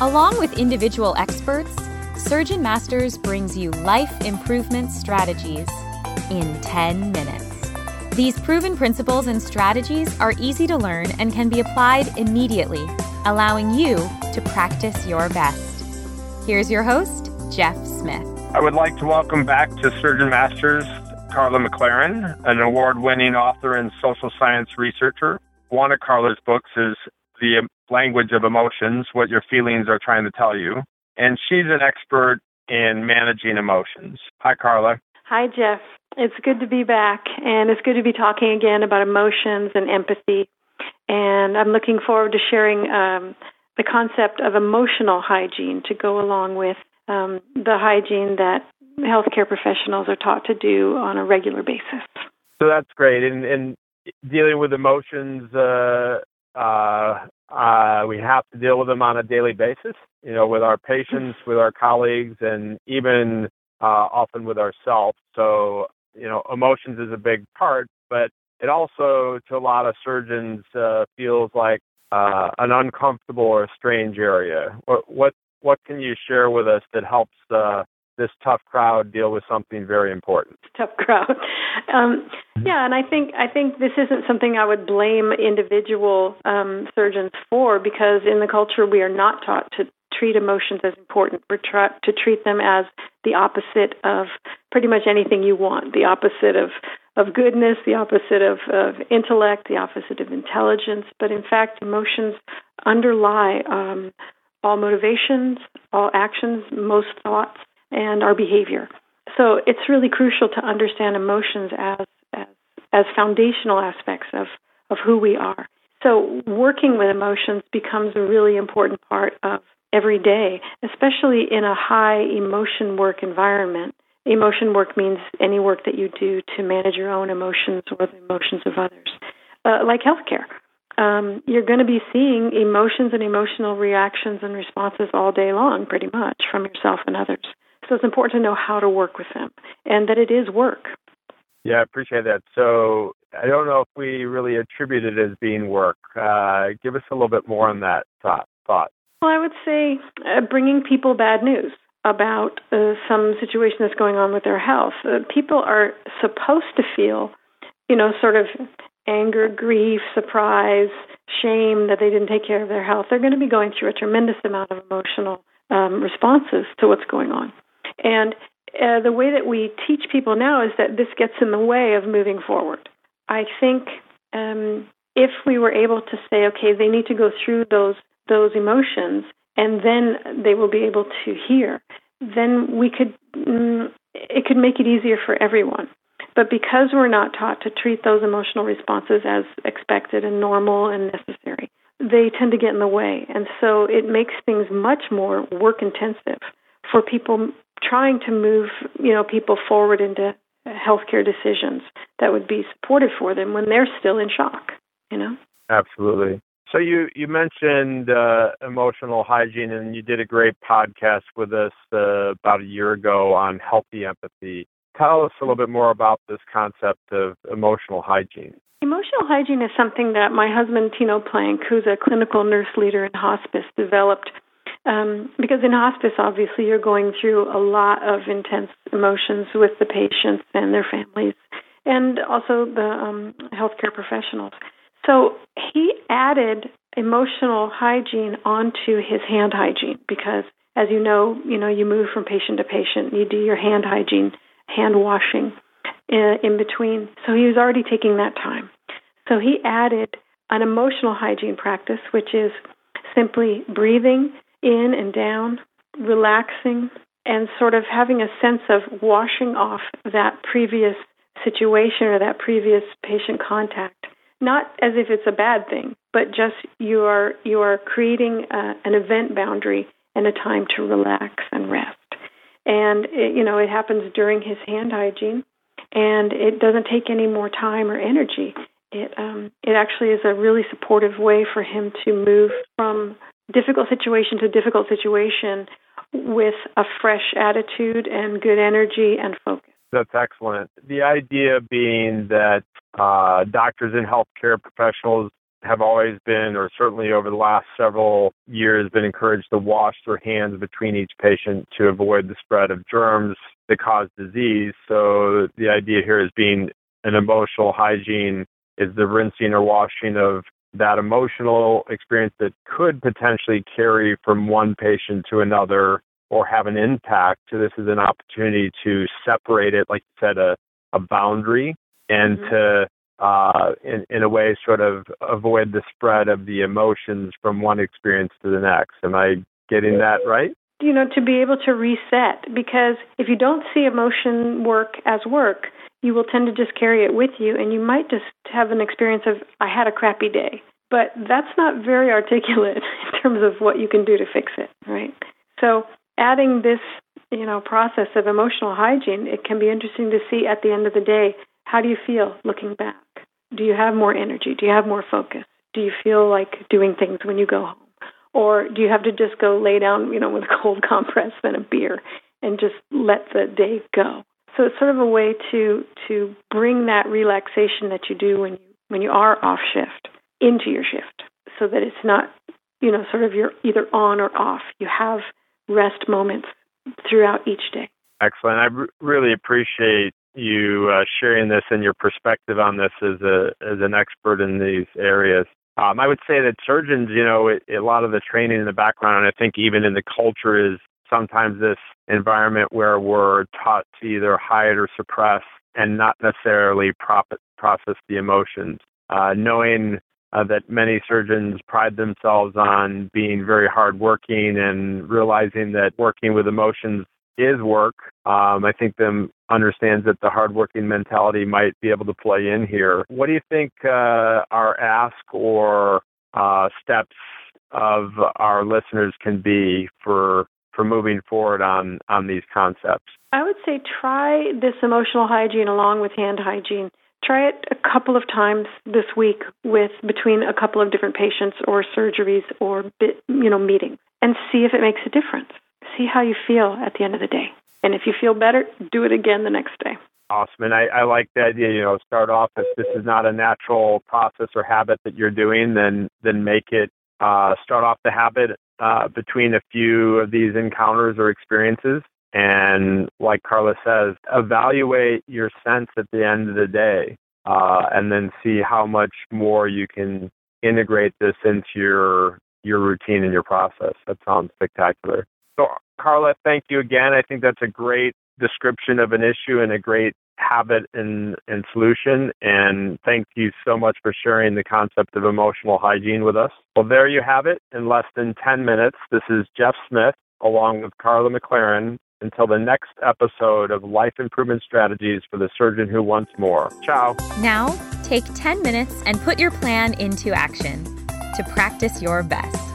Along with individual experts, Surgeon Masters brings you life improvement strategies in 10 minutes. These proven principles and strategies are easy to learn and can be applied immediately, allowing you to practice your best. Here's your host, Jeff Smith. I would like to welcome back to Surgeon Masters Karla McLaren, an award winning author and social science researcher. One of Karla's books is The Language of Emotions What Your Feelings Are Trying to Tell You and she's an expert in managing emotions. Hi, Karla. Hi, Jeff. It's good to be back, and it's good to be talking again about emotions and empathy. And I'm looking forward to sharing um, the concept of emotional hygiene to go along with um, the hygiene that healthcare professionals are taught to do on a regular basis. So that's great. And, and dealing with emotions, uh, uh, uh, we have to deal with them on a daily basis, you know, with our patients, with our colleagues, and even uh, often with ourselves. So, you know, emotions is a big part, but it also, to a lot of surgeons, uh, feels like uh, an uncomfortable or strange area. What, what what can you share with us that helps uh, this tough crowd deal with something very important. Tough crowd. Um, yeah, and I think I think this isn't something I would blame individual um, surgeons for because in the culture we are not taught to treat emotions as important. We're taught to treat them as the opposite of pretty much anything you want. The opposite of of goodness, the opposite of, of intellect, the opposite of intelligence. But in fact, emotions underlie um, all motivations, all actions, most thoughts and our behavior. So it's really crucial to understand emotions as as, as foundational aspects of, of who we are. So working with emotions becomes a really important part of every day, especially in a high emotion work environment. Emotion work means any work that you do to manage your own emotions or the emotions of others, uh, like healthcare. Um, you're going to be seeing emotions and emotional reactions and responses all day long, pretty much, from yourself and others. So it's important to know how to work with them and that it is work. Yeah, I appreciate that. So I don't know if we really attribute it as being work. Uh, give us a little bit more on that thought. thought. Well, I would say uh, bringing people bad news about uh, some situation that's going on with their health. Uh, people are supposed to feel, you know, sort of anger, grief, surprise, shame that they didn't take care of their health. They're going to be going through a tremendous amount of emotional um, responses to what's going on. And uh, the way that we teach people now is that this gets in the way of moving forward. I think um, if we were able to say, okay, they need to go through those those emotions, and then they will be able to hear, then we could mm, it could make it easier for everyone. But because we're not taught to treat those emotional responses as expected and normal and necessary, they tend to get in the way, and so it makes things much more work intensive for people trying to move, you know, people forward into healthcare decisions that would be supportive for them when they're still in shock, you know? Absolutely. So you you mentioned uh, emotional hygiene, and you did a great podcast with us uh, about a year ago on healthy empathy. Tell us a little bit more about this concept of emotional hygiene. Emotional hygiene is something that my husband Tino Plank, who's a clinical nurse leader in hospice, developed um, because in hospice, obviously, you're going through a lot of intense emotions with the patients and their families, and also the um, healthcare professionals. So he added emotional hygiene onto his hand hygiene because, as you know, you know you move from patient to patient. You do your hand hygiene, hand washing in, uh, in between. So he was already taking that time. So he added an emotional hygiene practice, which is simply breathing in and down, relaxing, and sort of having a sense of washing off that previous situation or that previous patient contact. Not as if it's a bad thing, but just you are you are creating a, an event boundary and a time to relax and rest. And it, you know it happens during his hand hygiene, and it doesn't take any more time or energy. It um, it actually is a really supportive way for him to move from difficult situation to difficult situation with a fresh attitude and good energy and focus. That's excellent. The idea being that uh, doctors and healthcare professionals have always been, or certainly over the last several years, been encouraged to wash their hands between each patient to avoid the spread of germs that cause disease. So the idea here is being an emotional hygiene is the rinsing or washing of that emotional experience that could potentially carry from one patient to another or have an impact. So this is an opportunity to separate it, like you said, a, a boundary and mm-hmm. to uh, in, in a way, sort of avoid the spread of the emotions from one experience to the next. Am I getting that right? You know, to be able to reset, because if you don't see emotion work as work, you will tend to just carry it with you, and you might just have an experience of, I had a crappy day. But that's not very articulate in terms of what you can do to fix it, right? So, adding this, you know, process of emotional hygiene, it can be interesting to see at the end of the day how do you feel looking back? Do you have more energy? Do you have more focus? Do you feel like doing things when you go home? Or do you have to just go lay down, you know, with a cold compress and a beer and just let the day go? So it's sort of a way to to bring that relaxation that you do when you when you are off shift into your shift so that it's not, you know, sort of you're either on or off. You have rest moments throughout each day. Excellent. I r- really appreciate you uh, sharing this and your perspective on this as a as an expert in these areas. Um, I would say that surgeons, you know, it, a lot of the training in the background, and I think even in the culture, is sometimes this environment where we're taught to either hide or suppress and not necessarily prop- process the emotions. Uh, knowing uh, that many surgeons pride themselves on being very hardworking and realizing that working with emotions is work. Um, I think them understands that the hardworking mentality might be able to play in here. What do you think uh, our ask or uh, steps of our listeners can be for for moving forward on on these concepts? I would say try this emotional hygiene along with hand hygiene. Try it a couple of times this week with between a couple of different patients or surgeries or you know meetings and see if it makes a difference see how you feel at the end of the day. And if you feel better, do it again the next day. Awesome. And I, I like the idea, you know, start off if this is not a natural process or habit that you're doing, then then make it uh, start off the habit uh, between a few of these encounters or experiences. And like Karla says, evaluate your sense at the end of the day uh, and then see how much more you can integrate this into your your routine and your process. That sounds spectacular. So, Karla, thank you again. I think that's a great description of an issue and a great habit and, and solution. And thank you so much for sharing the concept of emotional hygiene with us. Well, there you have it in less than 10 minutes. This is Jeff Smith along with Karla McLaren. Until the next episode of Life Improvement Strategies for the Surgeon Who Wants More. Ciao. Now, take 10 minutes and put your plan into action to practice your best.